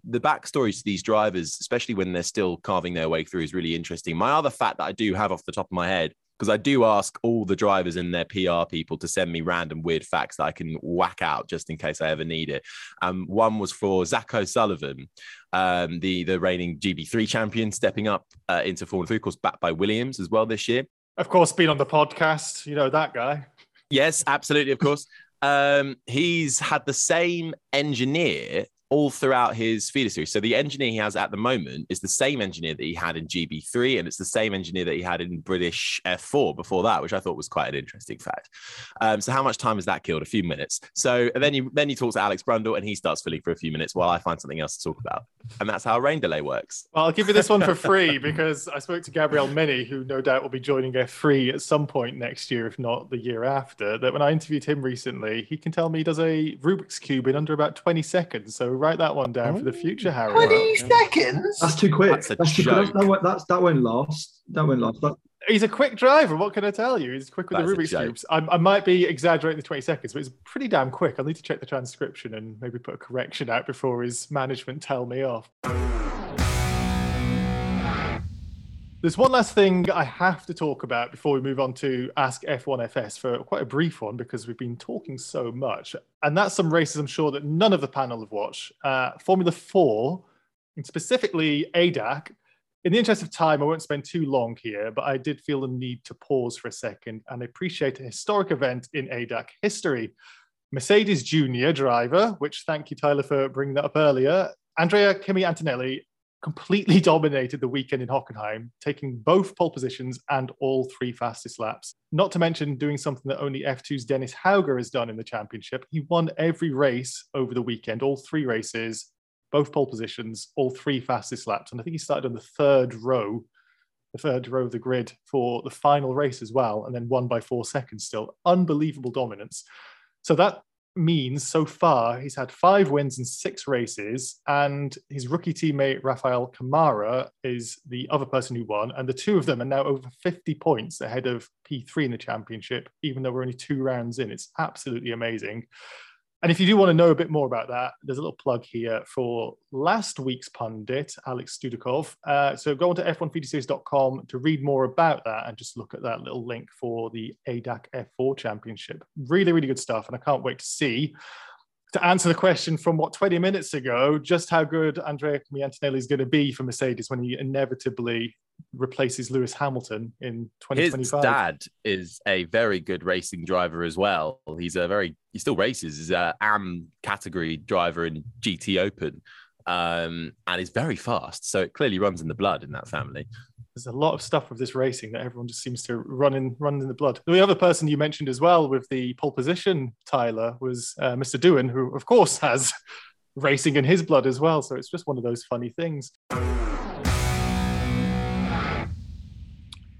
the backstories to these drivers, especially when they're still carving their way through, is really interesting. My other fact that I do have off the top of my head because I do ask all the drivers and their PR people to send me random weird facts that I can whack out just in case I ever need it. Um, one was for Zach O'Sullivan, um, the the reigning GB3 champion, stepping up uh, into Formula Three, of course, backed by Williams as well this year.
Of course, been on the podcast, you know that guy.
Yes, absolutely, of course. Um, he's had the same engineer all throughout his feeder series. So the engineer he has at the moment is the same engineer that he had in GB3, and it's the same engineer that he had in British F4 before that, which I thought was quite an interesting fact. Um, so how much time has that killed? A few minutes. So then you then you talk to Alex Brundle, and he starts filling for a few minutes while I find something else to talk about, and that's how rain delay works.
Well, I'll give you this one for free because I spoke to Gabriel Minì, who no doubt will be joining F3 at some point next year, if not the year after. That when I interviewed him recently, he can tell me he does a Rubik's cube in under about 20 seconds. So write that one down oh. for the oh. future, Harry.
20 seconds?
That's too quick. That's, that's too quick. That, that's, that won't last. That won't last. That...
He's a quick driver. What can I tell you? He's quick with that's the Rubik's Cubes. I, I, might be exaggerating the 20 seconds, but it's pretty damn quick. I'll need to check the transcription and maybe put a correction out before his management tell me off. There's one last thing I have to talk about before we move on to Ask F1FS for quite a brief one because we've been talking so much. And that's some races I'm sure that none of the panel have watched. Uh, Formula 4, and specifically ADAC. In the interest of time, I won't spend too long here, but I did feel the need to pause for a second and appreciate a historic event in ADAC history. Mercedes Junior driver, which thank you, Tyler, for bringing that up earlier, Andrea Kimi Antonelli completely dominated the weekend in Hockenheim, taking both pole positions and all three fastest laps. Not to mention doing something that only F2's Dennis Hauger has done in the championship. He won every race over the weekend, all three races, both pole positions, all three fastest laps. And I think he started on the third row, the third row of the grid for the final race as well, and then won by four seconds still. Unbelievable dominance. So that means so far he's had five wins in six races, and his rookie teammate Rafael Camara is the other person who won, and the two of them are now over 50 points ahead of P3 in the championship, even though we're only two rounds in. It's absolutely amazing. And if you do want to know a bit more about that, there's a little plug here for last week's pundit, Alex Studikov. Uh, so go on to f1feederseries.com to read more about that and just look at that little link for the ADAC F4 Championship. Really, really good stuff. And I can't wait to see to answer the question from what 20 minutes ago, just how good Andrea Antonelli is going to be for Mercedes when he inevitably replaces Lewis Hamilton in 2025.
His dad is a very good racing driver as well. He's a very he still races. He's a AM category driver in GT Open, um, and is very fast. So it clearly runs in the blood in that family
there's a lot of stuff with this racing that everyone just seems to run in run in the blood. The other person you mentioned as well with the pole position, Tyler, was uh, Mr. Doohan, who of course has racing in his blood as well. So it's just one of those funny things.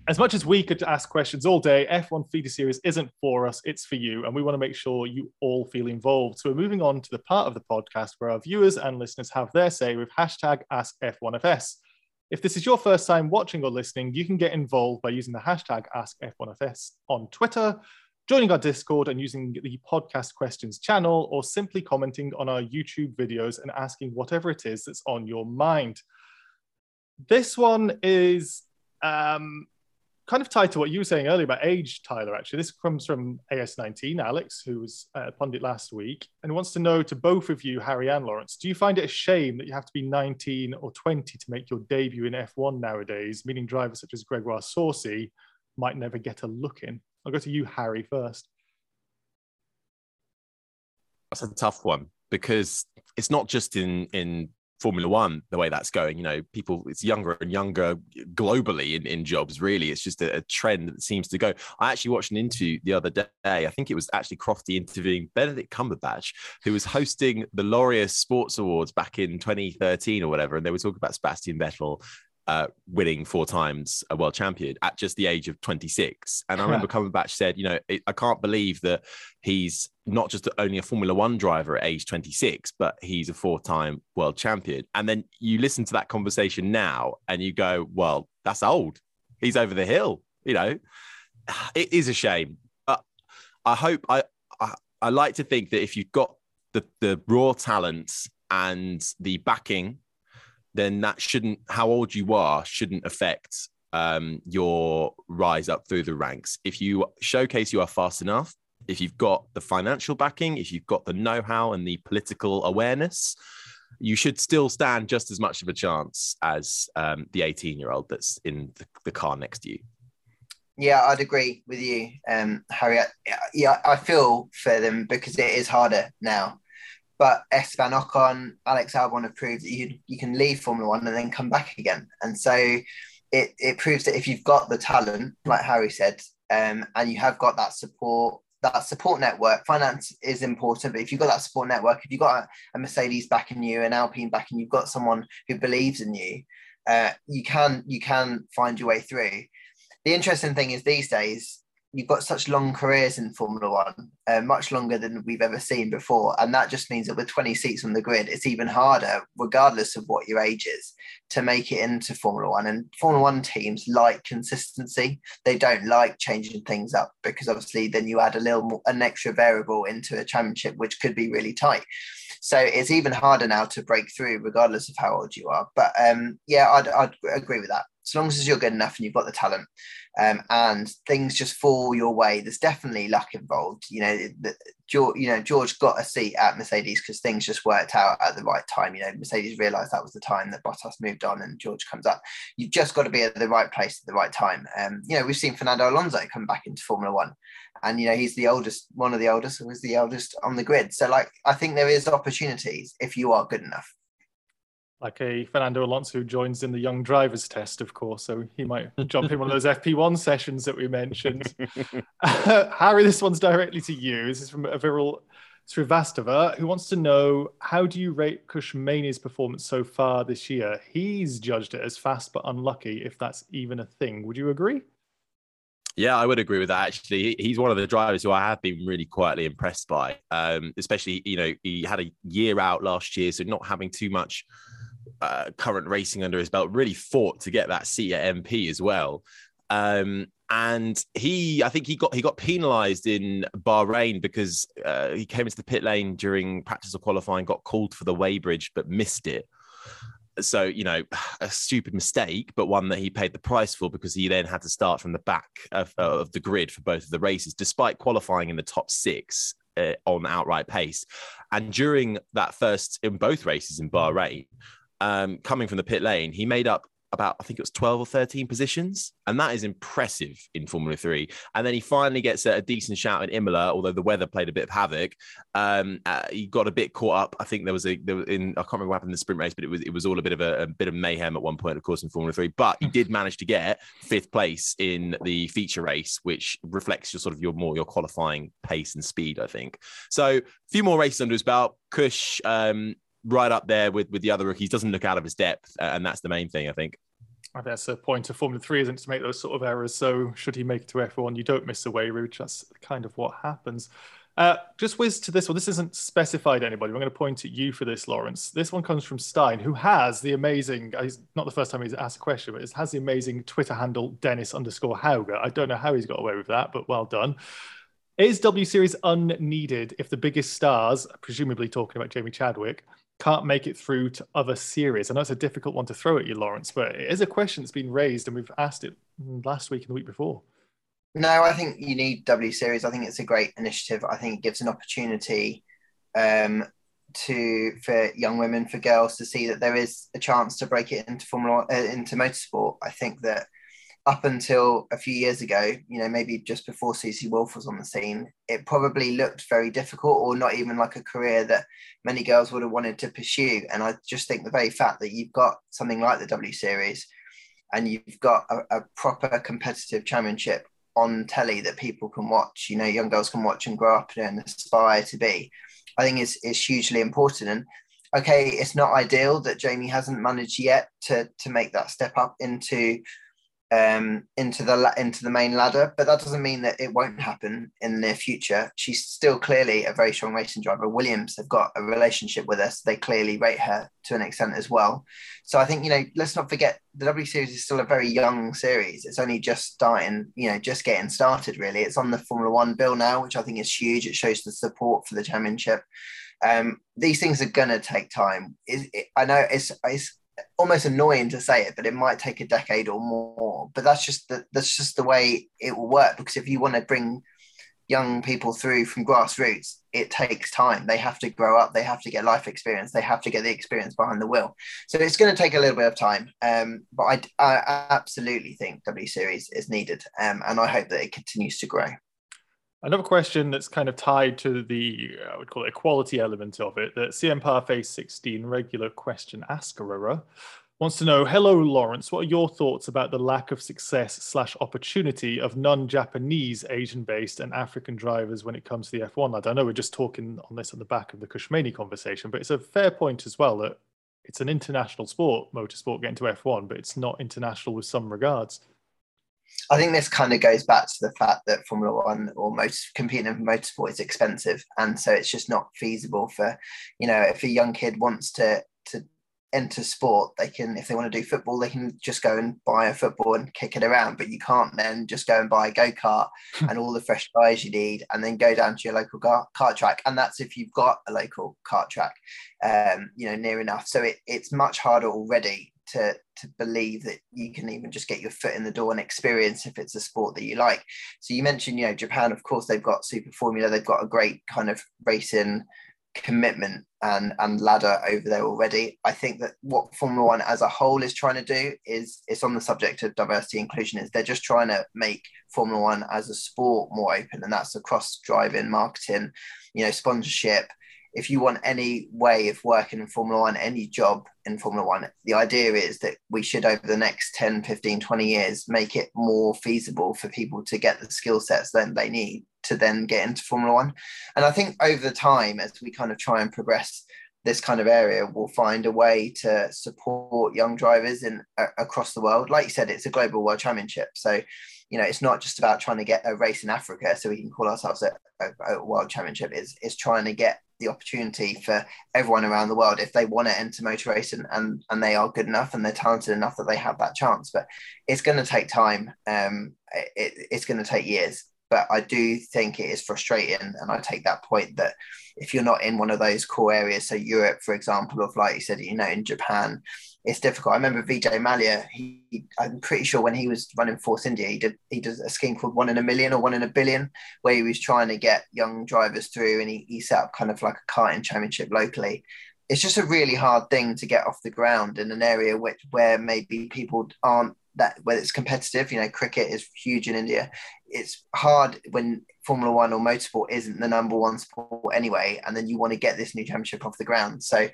As much as we could ask questions all day, F1 Feeder Series isn't for us, it's for you. And we want to make sure you all feel involved. So we're moving on to the part of the podcast where our viewers and listeners have their say with hashtag AskF1FS. If this is your first time watching or listening, you can get involved by using the hashtag AskF1FS on Twitter, joining our Discord and using the podcast questions channel, or simply commenting on our YouTube videos and asking whatever it is that's on your mind. This one is um, kind of tied to what you were saying earlier about age, Tyler. Actually, this comes from AS19, Alex, who was a pundit last week, and wants to know to both of you, Harry and Lawrence, do you find it a shame that you have to be 19 or 20 to make your debut in F1 nowadays, meaning drivers such as Gregoire Saucy might never get a look in? I'll go to you, Harry, first.
That's a tough one because it's not just in in Formula One, the way that's going, you know, people, it's younger and younger globally in, in jobs, really. It's just a, a, trend that seems to go. I actually watched an interview the other day. I think it was actually Crofty interviewing Benedict Cumberbatch, who was hosting the Laureus Sports Awards back in 2013 or whatever. And they were talking about Sebastian Vettel uh, winning four times a world champion at just the age of 26. And I remember Cumberbatch said, you know, it, I can't believe that he's not just only a Formula One driver at age 26, but he's a four time world champion. And then you listen to that conversation now and you go, well, that's old. He's over the hill. You know, it is a shame. But I hope, I, I, I like to think that if you've got the, the raw talents and the backing then that shouldn't how old you are shouldn't affect um, your rise up through the ranks. If you showcase you are fast enough, if you've got the financial backing, if you've got the know-how and the political awareness, you should still stand just as much of a chance as um, the 18-year-old that's in the, the, car next to you.
Yeah, I'd agree with you, um, Harriet. Yeah, I feel for them because it is harder now. But Esteban Ocon, Alex Albon have proved that you you can leave Formula One and then come back again. And so it, it proves that if you've got the talent, like Harry said, um, and you have got that support, that support network, finance is important. But if you've got that support network, if you've got a, a Mercedes backing you, an Alpine backing, you've got someone who believes in you, uh, you can you can find your way through. The interesting thing is these days you've got such long careers in Formula One, uh, much longer than we've ever seen before. And that just means that with 20 seats on the grid, it's even harder, regardless of what your age is, to make it into Formula One. And Formula One teams like consistency. They don't like changing things up because obviously then you add a little more, an extra variable into a championship, which could be really tight. So it's even harder now to break through, regardless of how old you are. But um, yeah, I'd, I'd agree with that. As long as you're good enough and you've got the talent, um, and things just fall your way. There's definitely luck involved. You know, the, George, you know, George got a seat at Mercedes because things just worked out at the right time. You know, Mercedes realised that was the time that Bottas moved on and George comes up. You've just got to be at the right place at the right time. Um, you know, we've seen Fernando Alonso come back into Formula One, and you know he's the oldest, one of the oldest, was the eldest on the grid. So, like, I think there is opportunities if you are good enough
like a Fernando Alonso who joins in the young drivers test, of course. So he might jump in one of those FP1 sessions that we mentioned. Harry, this one's directly to you. This is from Aviral Srivastava, who wants to know how do you rate Kush Maini's performance so far this year? He's judged it as fast but unlucky, if that's even a thing. Would you agree?
Yeah, I would agree with that. Actually, he's one of the drivers who I have been really quietly impressed by. Um, especially, you know, he had a year out last year, so not having too much uh, current racing under his belt, really fought to get that seat at MP as well. Um, and he, I think he got he got penalised in Bahrain because uh, he came into the pit lane during practice or qualifying, got called for the weighbridge but missed it. So you know, a stupid mistake, but one that he paid the price for because he then had to start from the back of, of the grid for both of the races, despite qualifying in the top six uh, on outright pace. And during that first in both races in Bahrain, um, coming from the pit lane, he made up about I think it was 12 or 13 positions, and that is impressive in Formula Three. And then he finally gets a, a decent shout in Imola, although the weather played a bit of havoc. Um, uh, he got a bit caught up. I think there was a there was in I can't remember what happened in the sprint race, but it was it was all a bit of a, a bit of mayhem at one point, of course, in Formula Three. But he did manage to get fifth place in the feature race, which reflects your sort of your more your qualifying pace and speed, I think. So a few more races under his belt. Kush um, right up there with with the other rookies. Doesn't look out of his depth, and that's the main thing, I think.
I think that's the point of Formula Three, isn't to make those sort of errors. So should he make it to F1, you don't miss the weighbridge. That's kind of what happens. Uh, just whiz to this one. This isn't specified anybody. I'm going to point at you for this, Lawrence. This one comes from Stein, who has the amazing, uh, he's not the first time he's asked a question, but has the amazing Twitter handle Dennis underscore Hauger. I don't know how he's got away with that, but well done. Is W Series unneeded if the biggest stars, presumably talking about Jamie Chadwick, can't make it through to other series? I know it's a difficult one to throw at you, Lawrence, but it is a question that's been raised and we've asked it last week and the week before.
No, I think you need W Series. I think it's a great initiative. I think it gives an opportunity um, to for young women, for girls to see that there is a chance to break it into Formula uh, into motorsport. I think that up until a few years ago, you know, maybe just before Susie Wolff was on the scene, it probably looked very difficult or not even like a career that many girls would have wanted to pursue. And I just think the very fact that you've got something like the W Series and you've got a, a proper competitive championship on telly that people can watch, you know, young girls can watch and grow up and aspire to be, I think is, is hugely important. And okay, it's not ideal that Jamie hasn't managed yet to, to make that step up into um, into the into the main ladder, but that doesn't mean that it won't happen in the near future. She's still clearly a very strong racing driver. Williams have got a relationship with us; they clearly rate her to an extent as well. So I think you know, let's not forget the W Series is still a very young series. It's only just starting, you know, just getting started. Really, it's on the Formula One bill now, which I think is huge. It shows the support for the championship. Um, these things are to take time. It, it, I know it's, it's almost annoying to say it, but it might take a decade or more. But that's just the, that's just the way it will work. Because if you want to bring young people through from grassroots, it takes time. They have to grow up. They have to get life experience. They have to get the experience behind the wheel. So it's going to take a little bit of time. Um, but I, I absolutely think W Series is needed, um, and I hope that it continues to grow.
Another question that's kind of tied to the, uh, I would call it equality element of it, that CM Parface 16 regular question asker wants to know, hello, Lawrence, what are your thoughts about the lack of success slash opportunity of non-Japanese, Asian-based and African drivers when it comes to the F1 lad? I know we're just talking on this on the back of the Kush Maini conversation, but it's a fair point as well that it's an international sport, motorsport getting to F1, but it's not international with some regards.
I think this kind of goes back to the fact that Formula One or most competing in motorsport is expensive, and so it's just not feasible for, you know, if a young kid wants to to enter sport, they can, if they want to do football, they can just go and buy a football and kick it around. But you can't then just go and buy a go kart and all the fresh tires you need, and then go down to your local kart track. And that's if you've got a local kart track, um, you know, near enough. So it, it's much harder already to to believe that you can even just get your foot in the door and experience if it's a sport that you like. So you mentioned, you know, Japan, of course, they've got super formula, they've got a great kind of racing commitment and and ladder over there already. I think that what Formula One as a whole is trying to do is it's on the subject of diversity inclusion is they're just trying to make Formula One as a sport more open, and that's across driving, marketing, you know, sponsorship, if you want any way of working in Formula One, any job in Formula One, the idea is that we should, over the next 10, 15, 20 years, make it more feasible for people to get the skill sets that they need to then get into Formula One. And I think over the time, as we kind of try and progress this kind of area, we'll find a way to support young drivers in uh, across the world. Like you said, it's a global world championship. So you know, it's not just about trying to get a race in Africa so we can call ourselves a, a, a world championship. It's, it's trying to get the opportunity for everyone around the world. If they want to enter motor racing and and they are good enough and they're talented enough that they have that chance but it's going to take time. Um it, it's going to take years but i do think it is frustrating and i take that point that if you're not in one of those core areas so europe for example of like you said you know in japan it's difficult. I remember Vijay Mallya. He, I'm pretty sure when he was running Force India, he did he did a scheme called One in a Million or One in a Billion, where he was trying to get young drivers through, and he, he set up kind of like a karting championship locally. It's just a really hard thing to get off the ground in an area which where maybe people aren't that where it's competitive. You know, cricket is huge in India. It's hard when Formula One or motorsport isn't the number one sport anyway, and then you want to get this new championship off the ground. So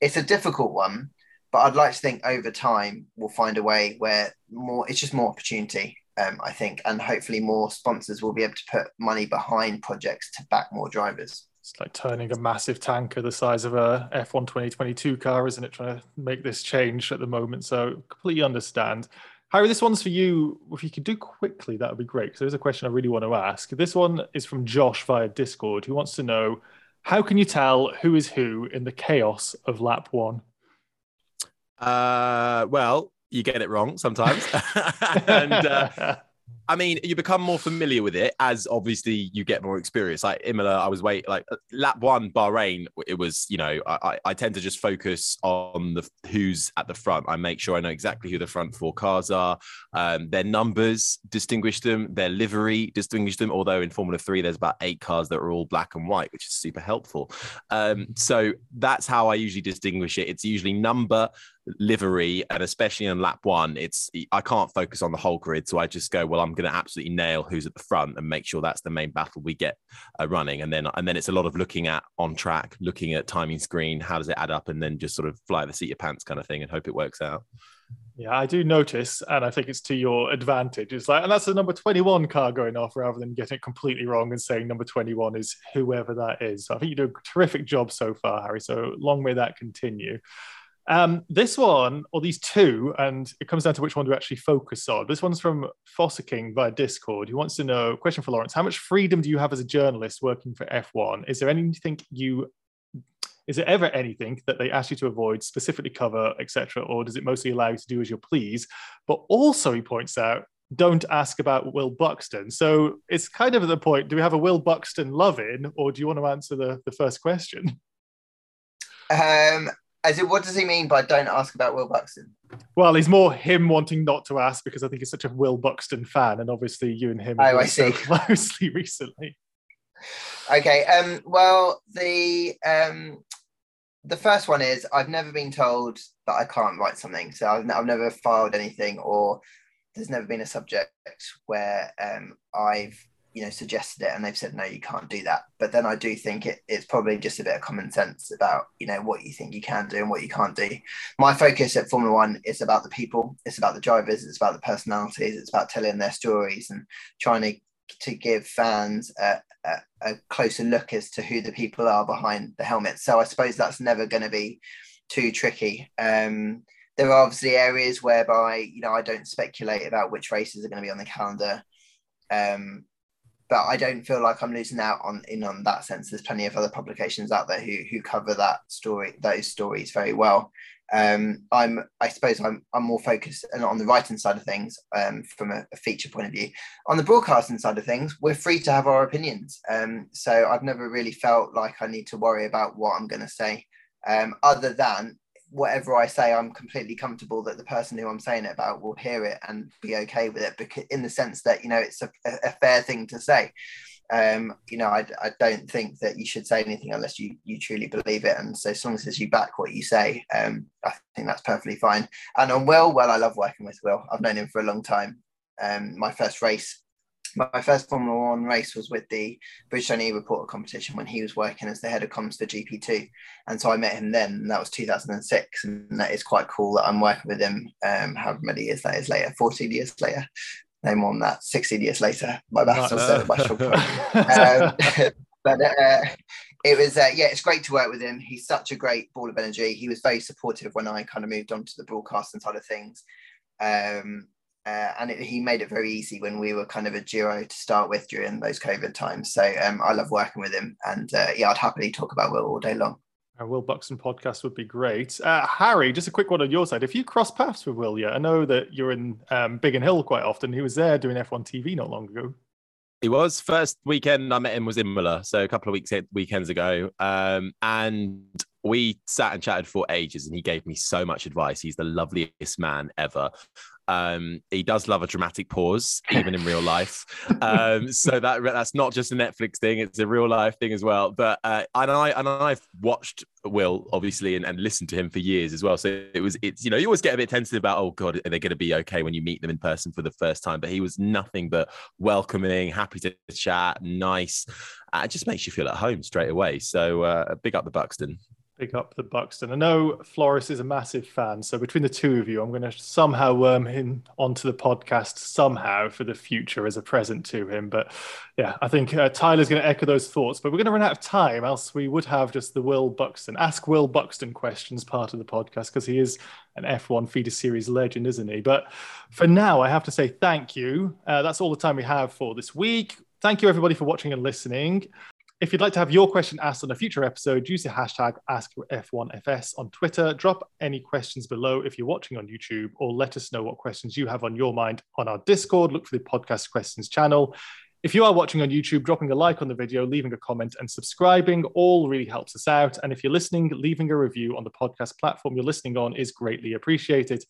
it's a difficult one but I'd like to think over time we'll find a way where more it's just more opportunity. Um, I think, and hopefully more sponsors will be able to put money behind projects to back more drivers.
It's like turning a massive tanker the size of a F1 2022 car, isn't it? Trying to make this change at the moment. So completely understand. Harry, this one's for you. If you could do quickly, that would be great. Because there's a question I really want to ask. This one is from Josh via Discord, who wants to know how can you tell who is who in the chaos of lap one?
Uh, well, you get it wrong sometimes, and uh, I mean, you become more familiar with it as obviously you get more experience. Like Imola, I was wait like uh, lap one Bahrain. It was you know I, I tend to just focus on the who's at the front. I make sure I know exactly who the front four cars are, um, their numbers distinguish them, their livery distinguish them. Although in Formula Three, there's about eight cars that are all black and white, which is super helpful. Um, so that's how I usually distinguish it. It's usually number livery and especially in lap one it's i can't focus on the whole grid so i just go well i'm going to absolutely nail who's at the front and make sure that's the main battle we get uh, running. And then and then it's a lot of looking at on track looking at timing screen how does it add up and then just sort of fly the seat your pants kind of thing and hope it works out.
Yeah i do notice and i think it's to your advantage it's like and that's the number 21 car going off rather than getting it completely wrong and saying number 21 is whoever that is. So i think you do a terrific job so far harry so long may that continue um, this one, or these two, and it comes down to which one to actually focus on. This one's from Foster King via Discord. He wants to know question for Lawrence: How much freedom do you have as a journalist working for F1? Is there anything you is there ever anything that they ask you to avoid, specifically cover, etc., or does it mostly allow you to do as you please? But also, he points out, don't ask about Will Buxton. So it's kind of at the point: do we have a Will Buxton love in, or do you want to answer the, the first question?
Um, as it, what does he mean by don't ask about Will Buxton?
Well, he's more him wanting not to ask because I think he's such a Will Buxton fan, and obviously you and him
oh, I see.
so closely recently.
Okay. Um. Well, the um, the first one is I've never been told that I can't write something, so I've, I've never filed anything, or there's never been a subject where um I've you know suggested it and they've said no you can't do that. But then i do think it, it's probably just a bit of common sense about you know what you think you can do and what you can't do. My focus at formula one is about the people it's about the drivers it's about the personalities it's about telling their stories and trying to to give fans a, a, a closer look as to who the people are behind the helmet. So i suppose that's never going to be too tricky. Um, there are obviously areas whereby you know I don't speculate about which races are going to be on the calendar. Um, but I don't feel like I'm losing out on in on that sense. There's plenty of other publications out there who who cover that story, those stories very well. Um, I'm, I suppose, I'm, I'm more focused on the writing side of things um, from a, a, feature point of view. On the broadcasting side of things, we're free to have our opinions. Um, so I've never really felt like I need to worry about what I'm going to say, um, other than whatever I say, I'm completely comfortable that the person who I'm saying it about will hear it and be okay with it, because in the sense that you know it's a, a fair thing to say. Um, you know, I, I don't think that you should say anything unless you you truly believe it, and so as long as you back what you say, um, I think that's perfectly fine. And on Will, well, I love working with Will. I've known him for a long time. Um, my first race my first Formula One race was with the British Only Reporter competition when he was working as the head of comms for GP2, and so I met him then. And that was 2006, and that is quite cool that I'm working with him. Um, however many years that is later, 14 years later, no more than that, 16 years later. My maths was uh, much um, But uh, it was uh, yeah, it's great to work with him. He's such a great ball of energy. He was very supportive when I kind of moved on to the broadcasting side of things. Um, uh, and it, he made it very easy when we were kind of a duo to start with during those COVID times. So um, I love working with him, and uh, yeah, I'd happily talk about Will all day long.
A Will Buxton podcast would be great. Uh, Harry, just a quick one on your side. If you cross paths with Will, yeah, I know that you're in um, Biggin Hill quite often. He was there doing F1 TV not long ago.
He was first weekend I met him was in Imola, so a couple of weeks weekends ago, um, and we sat and chatted for ages, and he gave me so much advice. He's the loveliest man ever. Um, he does love a dramatic pause, even in real life. Um, so that that's not just a Netflix thing; it's a real life thing as well. But uh, and I and I've watched Will obviously and, and listened to him for years as well. So it was it's you know you always get a bit tentative about oh god are they going to be okay when you meet them in person for the first time? But he was nothing but welcoming, happy to chat, nice. Uh, it just makes you feel at home straight away. So uh, big up the Buxton.
Big up the Buxton. I know Floris is a massive fan, so between the two of you, I'm going to somehow worm him onto the podcast somehow for the future as a present to him. But yeah, I think uh, Tyler's going to echo those thoughts. But we're going to run out of time, else we would have just the Will Buxton, ask Will Buxton questions part of the podcast because he is an F1 feeder series legend, isn't he? But for now, I have to say thank you. Uh, that's all the time we have for this week. Thank you, everybody, for watching and listening. If you'd like to have your question asked on a future episode, use the hashtag AskF1FS on Twitter. Drop any questions below if you're watching on YouTube, or let us know what questions you have on your mind on our Discord. Look for the podcast questions channel. If you are watching on YouTube, dropping a like on the video, leaving a comment, and subscribing all really helps us out. And if you're listening, leaving a review on the podcast platform you're listening on is greatly appreciated.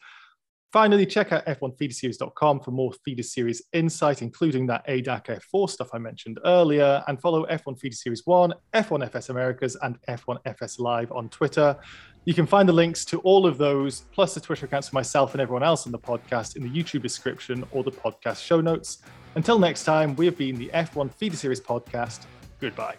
Finally, check out f1feederseries.com for more feeder series insight, including that ADAC F4 stuff I mentioned earlier, and follow F1 Feeder Series 1, F1 FS Americas, and F1 FS Live on Twitter. You can find the links to all of those, plus the Twitter accounts for myself and everyone else on the podcast in the YouTube description or the podcast show notes. Until next time, we have been the F1 Feeder Series podcast. Goodbye.